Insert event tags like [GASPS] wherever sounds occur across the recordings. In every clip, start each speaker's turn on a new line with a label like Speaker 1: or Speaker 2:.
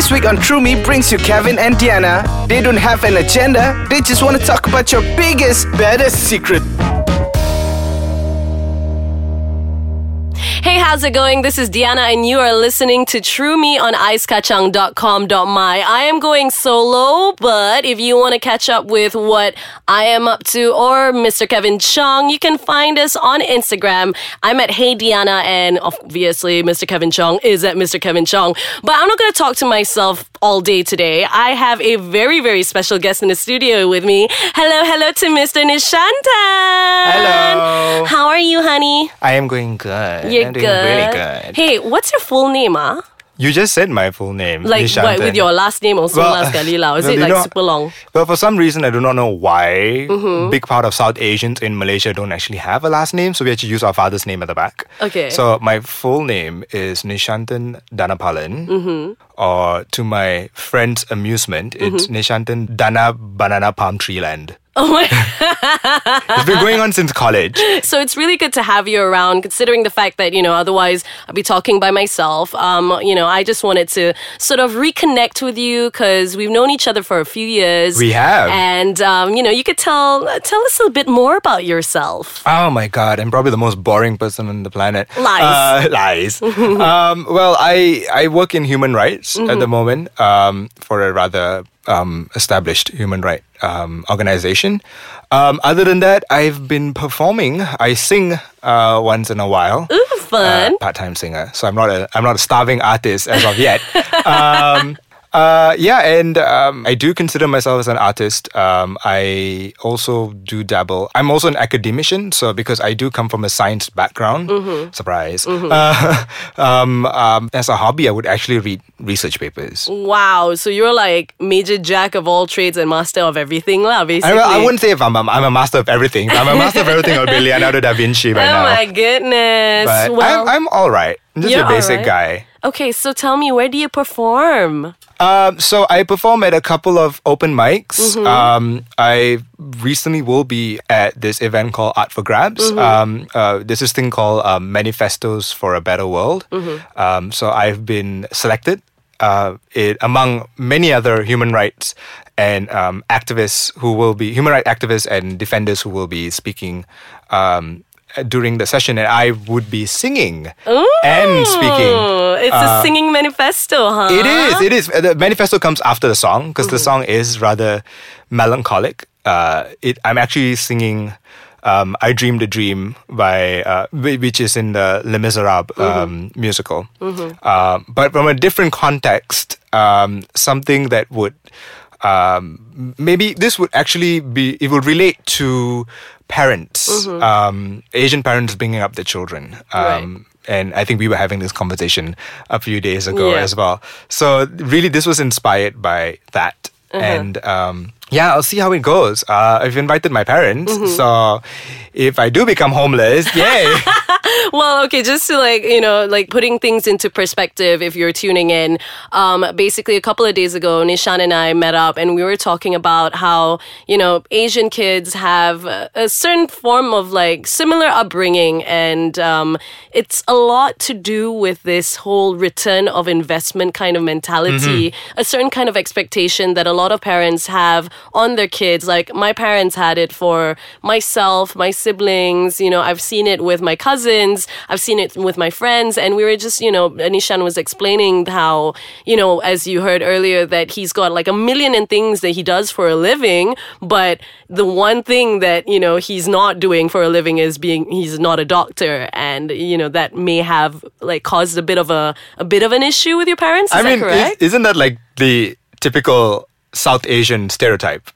Speaker 1: This week on True Me brings you Kevin and Diana. They don't have an agenda, they just want to talk about your biggest, baddest secret.
Speaker 2: How's it going? This is Diana, and you are listening to True Me on icekachang.com.my. I am going solo, but if you want to catch up with what I am up to or Mr. Kevin Chong, you can find us on Instagram. I'm at Hey Diana, and obviously, Mr. Kevin Chong is at Mr. Kevin Chong. But I'm not going to talk to myself all day today. I have a very, very special guest in the studio with me. Hello, hello to Mr. Nishantan.
Speaker 3: Hello.
Speaker 2: How are you, honey?
Speaker 3: I am going good.
Speaker 2: You're
Speaker 3: I'm
Speaker 2: good.
Speaker 3: doing really good.
Speaker 2: Hey, what's your full name, ah?
Speaker 3: You just said my full name.
Speaker 2: Like what, with your last name also
Speaker 3: Well,
Speaker 2: last? Is [LAUGHS]
Speaker 3: well,
Speaker 2: it like
Speaker 3: know-
Speaker 2: super long?
Speaker 3: Well, for some reason, I do not know why.
Speaker 2: Mm-hmm.
Speaker 3: Big part of South Asians in Malaysia don't actually have a last name, so we actually use our father's name at the back.
Speaker 2: Okay.
Speaker 3: So my full name is Nishantan Danapalan,
Speaker 2: Mm-hmm.
Speaker 3: or to my friend's amusement, it's Nishantan Dana Banana Palm Tree Land.
Speaker 2: Oh [LAUGHS] my!
Speaker 3: It's been going on since college.
Speaker 2: so it's really good to have you around, considering the fact that you know otherwise I'd be talking by myself. Um, you know, I just wanted to sort of reconnect with you because we've known each other for a few years.
Speaker 3: We have.
Speaker 2: and um, you know, you could tell tell us a bit more about yourself.
Speaker 3: Oh my god, I'm probably the most boring person on the planet.
Speaker 2: Lies.
Speaker 3: Uh, lies. [LAUGHS] um, well, I I work in human rights at the moment um, for a rather um, established human right um, organization. Um, other than that, I've been performing. I sing uh, once in a while.
Speaker 2: Ooh, fun!
Speaker 3: part-time singer, so I'm not a I'm not a starving artist as of yet. [LAUGHS] uh, yeah, and um, I do consider myself as an artist. Um, I also do dabble. I'm also an academician, so because I do come from a science background, surprise. Uh, [LAUGHS] um, um, as a hobby, I would actually read research papers.
Speaker 2: wow, so you're like major jack of all trades and master of everything, lah.
Speaker 3: I,
Speaker 2: Basically,
Speaker 3: I wouldn't say if I'm a, I'm a master of everything. If I'm a master of everything. I would be [LAUGHS] Leonardo da Vinci by
Speaker 2: Oh
Speaker 3: now.
Speaker 2: Oh my goodness!
Speaker 3: But
Speaker 2: well,
Speaker 3: I'm, I'm all right. I'm just a basic
Speaker 2: alright.
Speaker 3: guy.
Speaker 2: Okay, so tell me, where do you perform?
Speaker 3: Um, so I perform at a couple of open mics. Um, I recently will be at this event called Art for Grabs. Um, uh, there's this thing called um, Manifestos for a Better World. Um, so I've been selected uh, it, among many other human rights and um, activists who will be human rights activists and defenders who will be speaking. Um, during the session, and I would be singing and speaking.
Speaker 2: It's a singing manifesto, huh?
Speaker 3: It is. It is. Uh, The manifesto comes after the song because the song is rather melancholic. Uh, it. I'm actually singing. Um, I dreamed a dream by uh, which is in the Les Miserables um, musical, Um, but from a different context. Um, something that would um, maybe this would actually be it would relate to parents, um, Asian parents bringing up their children. Um, And I think we were having this conversation a few days ago
Speaker 2: Yeah.
Speaker 3: as well. So really, this was inspired by that, and um, yeah, I'll see how it goes. Uh, I've invited my parents, so if I do become homeless, [LAUGHS] yay!
Speaker 2: Well, okay, just to like, you know, like putting things into perspective if you're tuning in. Um, basically, a couple of days ago, Nishan and I met up and we were talking about how, you know, Asian kids have a, certain form of like similar upbringing. And um, it's a lot to do with this whole return of investment kind of mentality, a certain kind of expectation that a lot of parents have on their kids. Like my parents had it for myself, my siblings, you know, I've seen it with my cousins, I've seen it with my friends, and we were just, you know, Anishan was explaining how, you know, as you heard earlier, that he's got like a million and things that he does for a living, but the one thing that, you know, he's not doing for a living is being, he's not a doctor, and, you know, that may have like caused a bit of a, a bit of an issue with your parents. Is
Speaker 3: I
Speaker 2: that
Speaker 3: mean, is, isn't that like the typical South Asian stereotype?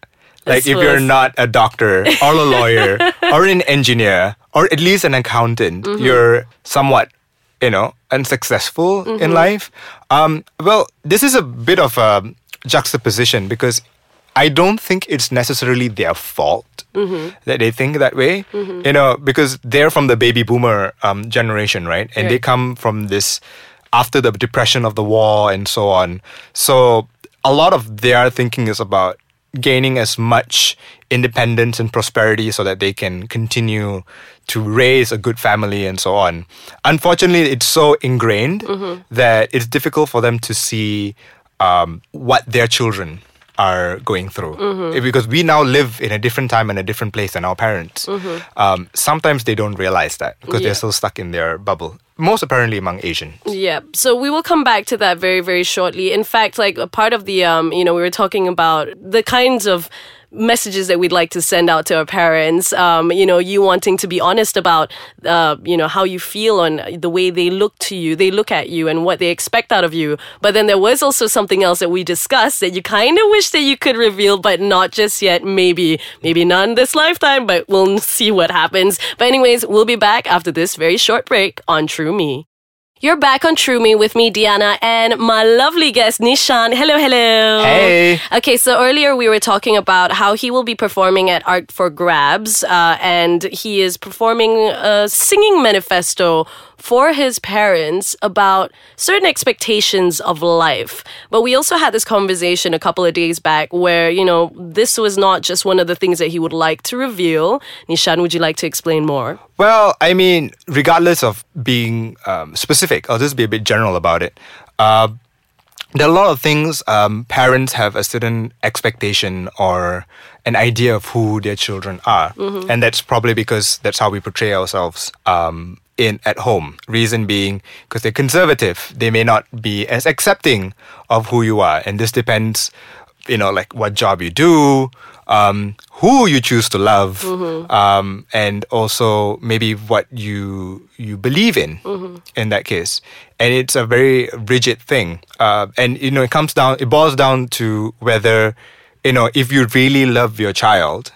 Speaker 3: Like, if you're not a doctor or a lawyer [LAUGHS] or an engineer or at least an accountant,
Speaker 2: Mm-hmm.
Speaker 3: you're somewhat, you know, unsuccessful in
Speaker 2: Mm-hmm.
Speaker 3: life. Um, well, this is a bit of a juxtaposition because I don't think it's necessarily their fault
Speaker 2: Mm-hmm.
Speaker 3: that they think that way. You know, because they're from the baby boomer um, generation, right? And they come from this after the depression of the war and so on. So a lot of their thinking is about gaining as much independence and prosperity so that they can continue to raise a good family and so on. Unfortunately, it's so ingrained that it's difficult for them to see um, what their children are going through
Speaker 2: Mm-hmm.
Speaker 3: Because we now live in a different time and a different place than our parents um, sometimes they don't realize that because
Speaker 2: Mm-hmm. Yeah.
Speaker 3: they're still stuck in their bubble most apparently among asians
Speaker 2: Yeah. So we will come back to that very, very shortly. In fact, like a part of the, um, you know, we were talking about the kinds of messages that we'd like to send out to our parents. Um, you know, you wanting to be honest about, uh, you know, how you feel on the way they look to you, they look at you, and what they expect out of you. But then there was also something else that we discussed that you kind of wish that you could reveal, but not just yet. Maybe, maybe not in this lifetime, but we'll [LAUGHS] see what happens. But anyways, we'll be back after this very short break on True Me. You're back on True Me with me, Diana, and my lovely guest, Nishan. Hello, hello.
Speaker 3: Hey.
Speaker 2: Okay, so earlier we were talking about how he will be performing at Art for Grabs, uh, and he is performing a singing manifesto for his parents about certain expectations of life. But we also had this conversation a couple of days back where, you know, this was not just one of the things that he would like to reveal. Nishan, would you like to explain more?
Speaker 3: Well, I mean, regardless of being um, specific, I'll just be a bit general about it. Uh, there are a lot of things um, parents have a certain expectation or an idea of who their children are, and that's probably because that's how we portray ourselves um, in at home. Reason being because they're conservative, they may not be as accepting of who you are, and this depends, you know, like what job you do, um, who you choose to love, um, and also maybe what you you believe in. In that case, and it's a very rigid thing, uh, and you know it comes down, it boils down to whether you know if you really love your child,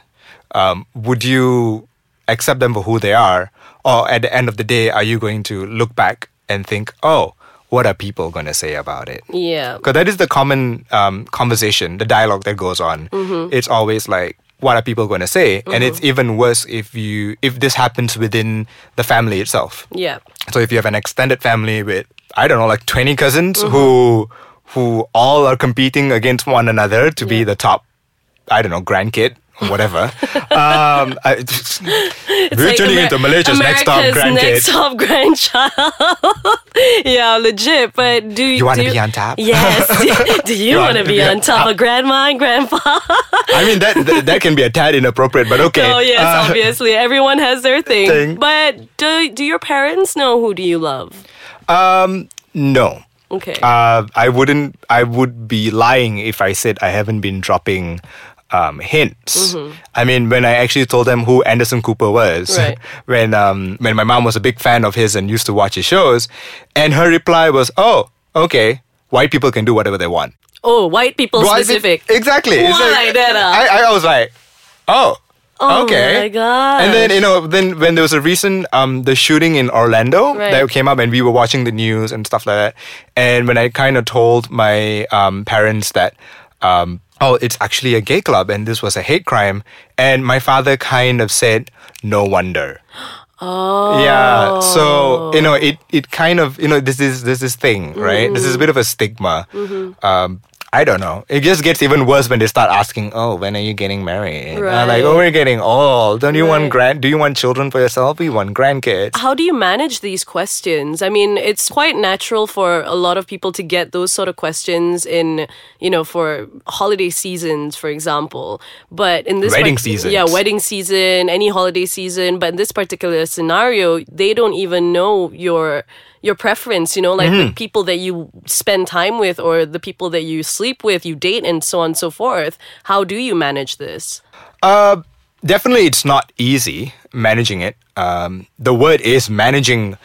Speaker 3: um, would you accept them for who they are, or at the end of the day, are you going to look back and think, oh, what are people going to say about it?
Speaker 2: Yeah.
Speaker 3: Because that is the common um, conversation, the dialogue that goes on. It's always like, what are people going to say? And it's even worse if you if this happens within the family itself.
Speaker 2: Yeah.
Speaker 3: So if you have an extended family with I don't know, like twenty cousins who who all are competing against one another to be the top, I don't know, grandkid or whatever. [LAUGHS] um, I, we're
Speaker 2: like
Speaker 3: turning
Speaker 2: Amer-
Speaker 3: into Malaysia's next top grandkid.
Speaker 2: next top grandchild. [LAUGHS] yeah, legit. But do
Speaker 3: You wanna be on top?
Speaker 2: Yes. [LAUGHS] do you
Speaker 3: You
Speaker 2: want to be
Speaker 3: be
Speaker 2: on
Speaker 3: on
Speaker 2: top of grandma and grandpa?
Speaker 3: I mean that, that that can be a tad inappropriate, but okay.
Speaker 2: oh yes,
Speaker 3: Uh,
Speaker 2: obviously everyone has their thing.
Speaker 3: thing.
Speaker 2: But do do your parents know who do you love?
Speaker 3: Um, no.
Speaker 2: Okay.
Speaker 3: Uh, I wouldn't. I would be lying if I said I haven't been dropping um, hints.
Speaker 2: Mm-hmm.
Speaker 3: I mean, when I actually told them who Anderson Cooper was,
Speaker 2: Right. [LAUGHS]
Speaker 3: when um, when my mom was a big fan of his and used to watch his shows, and her reply was, "Oh, okay, white people can do whatever they want."
Speaker 2: oh, white people
Speaker 3: it-
Speaker 2: specific.
Speaker 3: exactly.
Speaker 2: Why
Speaker 3: like-
Speaker 2: that?
Speaker 3: I, I was like, oh.
Speaker 2: Oh
Speaker 3: okay.
Speaker 2: my gosh.
Speaker 3: And then you know, then when there was a recent um the shooting in Orlando
Speaker 2: Right.
Speaker 3: that came up, and we were watching the news and stuff like that. And when I kind of told my um parents that um oh it's actually a gay club and this was a hate crime, and my father kind of said no wonder. [GASPS]
Speaker 2: oh.
Speaker 3: Yeah. So you know, it it kind of you know this is this is thing right. This is a bit of a stigma.
Speaker 2: Mm-hmm.
Speaker 3: Um, I don't know. It just gets even worse when they start asking, "Oh, when are you getting married?" And I'm like, "Oh, we're getting old. Don't you
Speaker 2: Right.
Speaker 3: want grand? Do you want children for yourself? We want grandkids."
Speaker 2: How do you manage these questions? I mean, it's quite natural for a lot of people to get those sort of questions in, you know, for holiday seasons, for example. But in this
Speaker 3: Wedding seasons.
Speaker 2: yeah, wedding season, any holiday season. But in this particular scenario, they don't even know your your preference. You know, like
Speaker 3: Mm-hmm.
Speaker 2: the people that you spend time with, or the people that you sleep with, you date, and so on and so forth. How do you manage this?
Speaker 3: Uh, definitely, it's not easy managing it. Um, the word is managing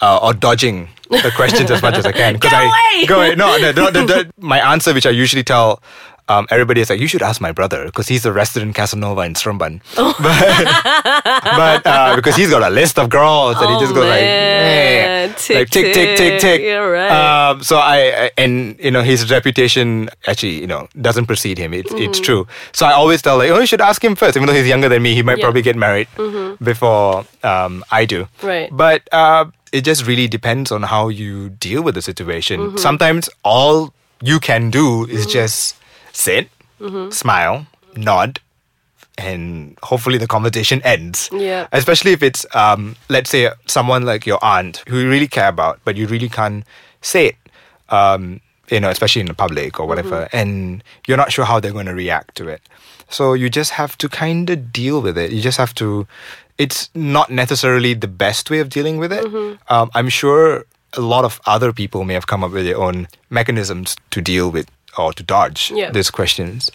Speaker 3: uh, or dodging the questions as much as I can. [LAUGHS]
Speaker 2: Go
Speaker 3: I,
Speaker 2: away!
Speaker 3: Go away! No, the, the, the, my answer, which I usually tell um, everybody, is like, you should ask my brother because he's a resident Casanova in Seremban. [LAUGHS]
Speaker 2: Oh. [LAUGHS]
Speaker 3: But, but uh, because he's got a list of girls and he
Speaker 2: Oh,
Speaker 3: just goes like,
Speaker 2: man.
Speaker 3: "Eh,"
Speaker 2: Tick,
Speaker 3: like tick, tick, tick,
Speaker 2: tick. You're right.
Speaker 3: Um, so I, and you know his reputation actually you know doesn't precede him. It's it's true. So I always tell like oh you should ask him first. Even though he's younger than me, he might
Speaker 2: Yeah.
Speaker 3: probably get married before um, I do.
Speaker 2: Right.
Speaker 3: But uh, it just really depends on how you deal with the situation. Sometimes all you can do is just sit, smile, nod. And hopefully the conversation ends.
Speaker 2: Yeah.
Speaker 3: Especially if it's, um, let's say, someone like your aunt who you really care about, but you really can't say it. Um, you know, especially in the public or whatever, and you're not sure how they're going to react to it. So you just have to kind of deal with it. You just have to. It's not necessarily the best way of dealing with it. Um, I'm sure a lot of other people may have come up with their own mechanisms to deal with or to dodge
Speaker 2: Yeah.
Speaker 3: these questions.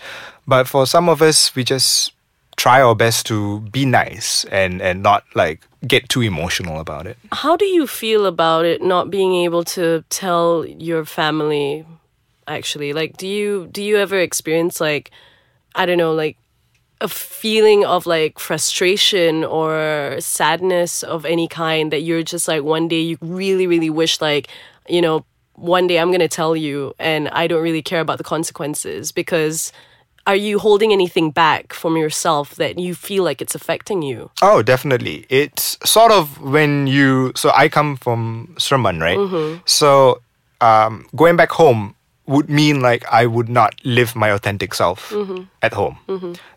Speaker 3: But for some of us, we just try our best to be nice and and not like get too emotional about it.
Speaker 2: How do you feel about it not being able to tell your family actually? Like do you do you ever experience like I don't know, like a feeling of like frustration or sadness of any kind that you're just like one day you really really wish like, you know, one day I'm going to tell you and I don't really care about the consequences because are you holding anything back from yourself that you feel like it's affecting you?
Speaker 3: Oh, definitely. It's sort of when you. So I come from Seremban, right? So um, going back home would mean like I would not live my authentic self at home.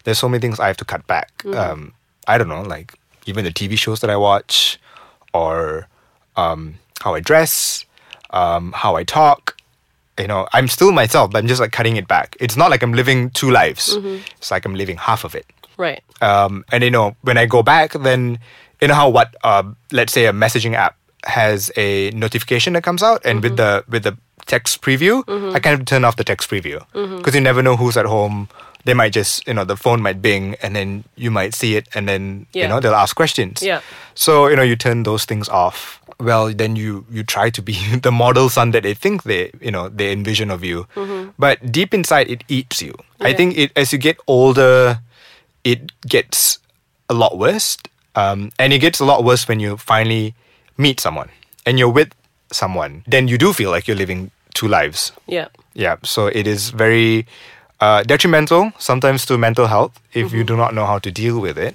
Speaker 3: There's so many things I have to cut back. Um, I don't know, like even the TV shows that I watch, or um, how I dress, um, how I talk. You know, I'm still myself, but I'm just like cutting it back. It's not like I'm living two lives. It's like I'm living half of it.
Speaker 2: Right.
Speaker 3: Um, and you know, when I go back, then you know how what uh, let's say a messaging app has a notification that comes out, and with the with the text preview, I kind of turn off the text preview because you never know who's at home. They might just you know the phone might bing, and then you might see it, and then you know they'll ask questions.
Speaker 2: Yeah.
Speaker 3: So you know you turn those things off. Well, then you you try to be [LAUGHS] the model son that they think they you know they envision of you, but deep inside it eats you. I think it as you get older, it gets a lot worse. Um, and it gets a lot worse when you finally meet someone and you're with someone. Then you do feel like you're living two lives.
Speaker 2: Yeah.
Speaker 3: Yeah. So it is very uh, detrimental sometimes to mental health if you do not know how to deal with it.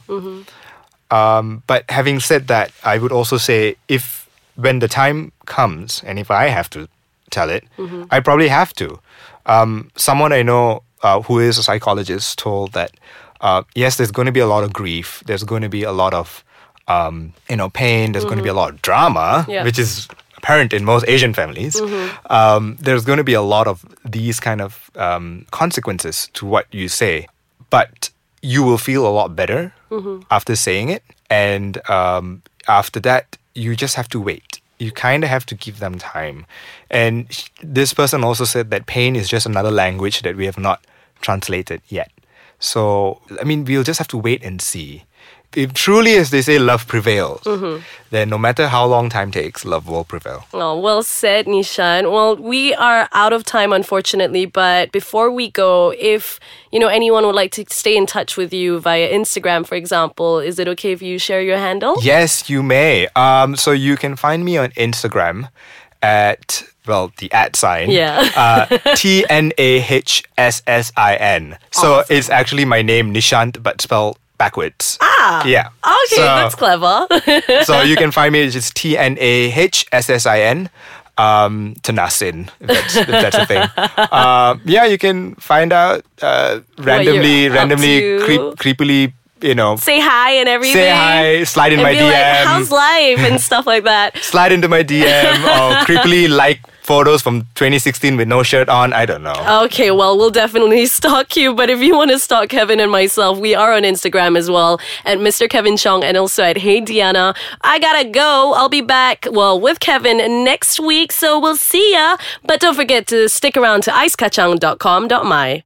Speaker 3: Um, but having said that, I would also say if when the time comes and if I have to tell it, I probably have to. Um, someone I know uh, who is a psychologist told that uh, yes, there's going to be a lot of grief. There's going to be a lot of um, you know pain. There's going to be a lot of drama,
Speaker 2: Yeah.
Speaker 3: which is apparent in most Asian families. Um, there's going to be a lot of these kind of um, consequences to what you say, but you will feel a lot better after saying it, and um, after that, you just have to wait. You kind of have to give them time. And this person also said that pain is just another language that we have not translated yet. So, I mean, we'll just have to wait and see. If truly, as they say, love prevails, then no matter how long time takes, love will prevail.
Speaker 2: Oh, well said, Nishan. Well, we are out of time, unfortunately. But before we go, if you know anyone would like to stay in touch with you via Instagram, for example, is it okay if you share your handle?
Speaker 3: Yes, you may. Um, so you can find me on Instagram at well the at sign.
Speaker 2: Yeah.
Speaker 3: uh, [LAUGHS] T N A H S S I N. So it's actually my name Nishant, but spelled backwards. Ah. Yeah.
Speaker 2: Okay,
Speaker 3: So-
Speaker 2: that's clever. [LAUGHS]
Speaker 3: so you can find me it's just T N A H S S I N. Um, Tanasin, if that's, if that's a thing. [LAUGHS] Um, yeah, you can find out uh, randomly, randomly, creep, creepily, you know,
Speaker 2: Say hi and everything.
Speaker 3: say hi, slide in my DM
Speaker 2: like, how's life and stuff like that.
Speaker 3: slide into my DM or [LAUGHS] creepily like photos from 2016 with no shirt on. I don't know.
Speaker 2: Okay, well, we'll definitely [LAUGHS] stalk you. But if you want to stalk Kevin and myself, we are on Instagram as well at Mr. Kevin Chong and also at Hey Diana. I gotta go. I'll be back, well, with Kevin next week. So we'll see ya. But don't forget to stick around to icekachang.com.my.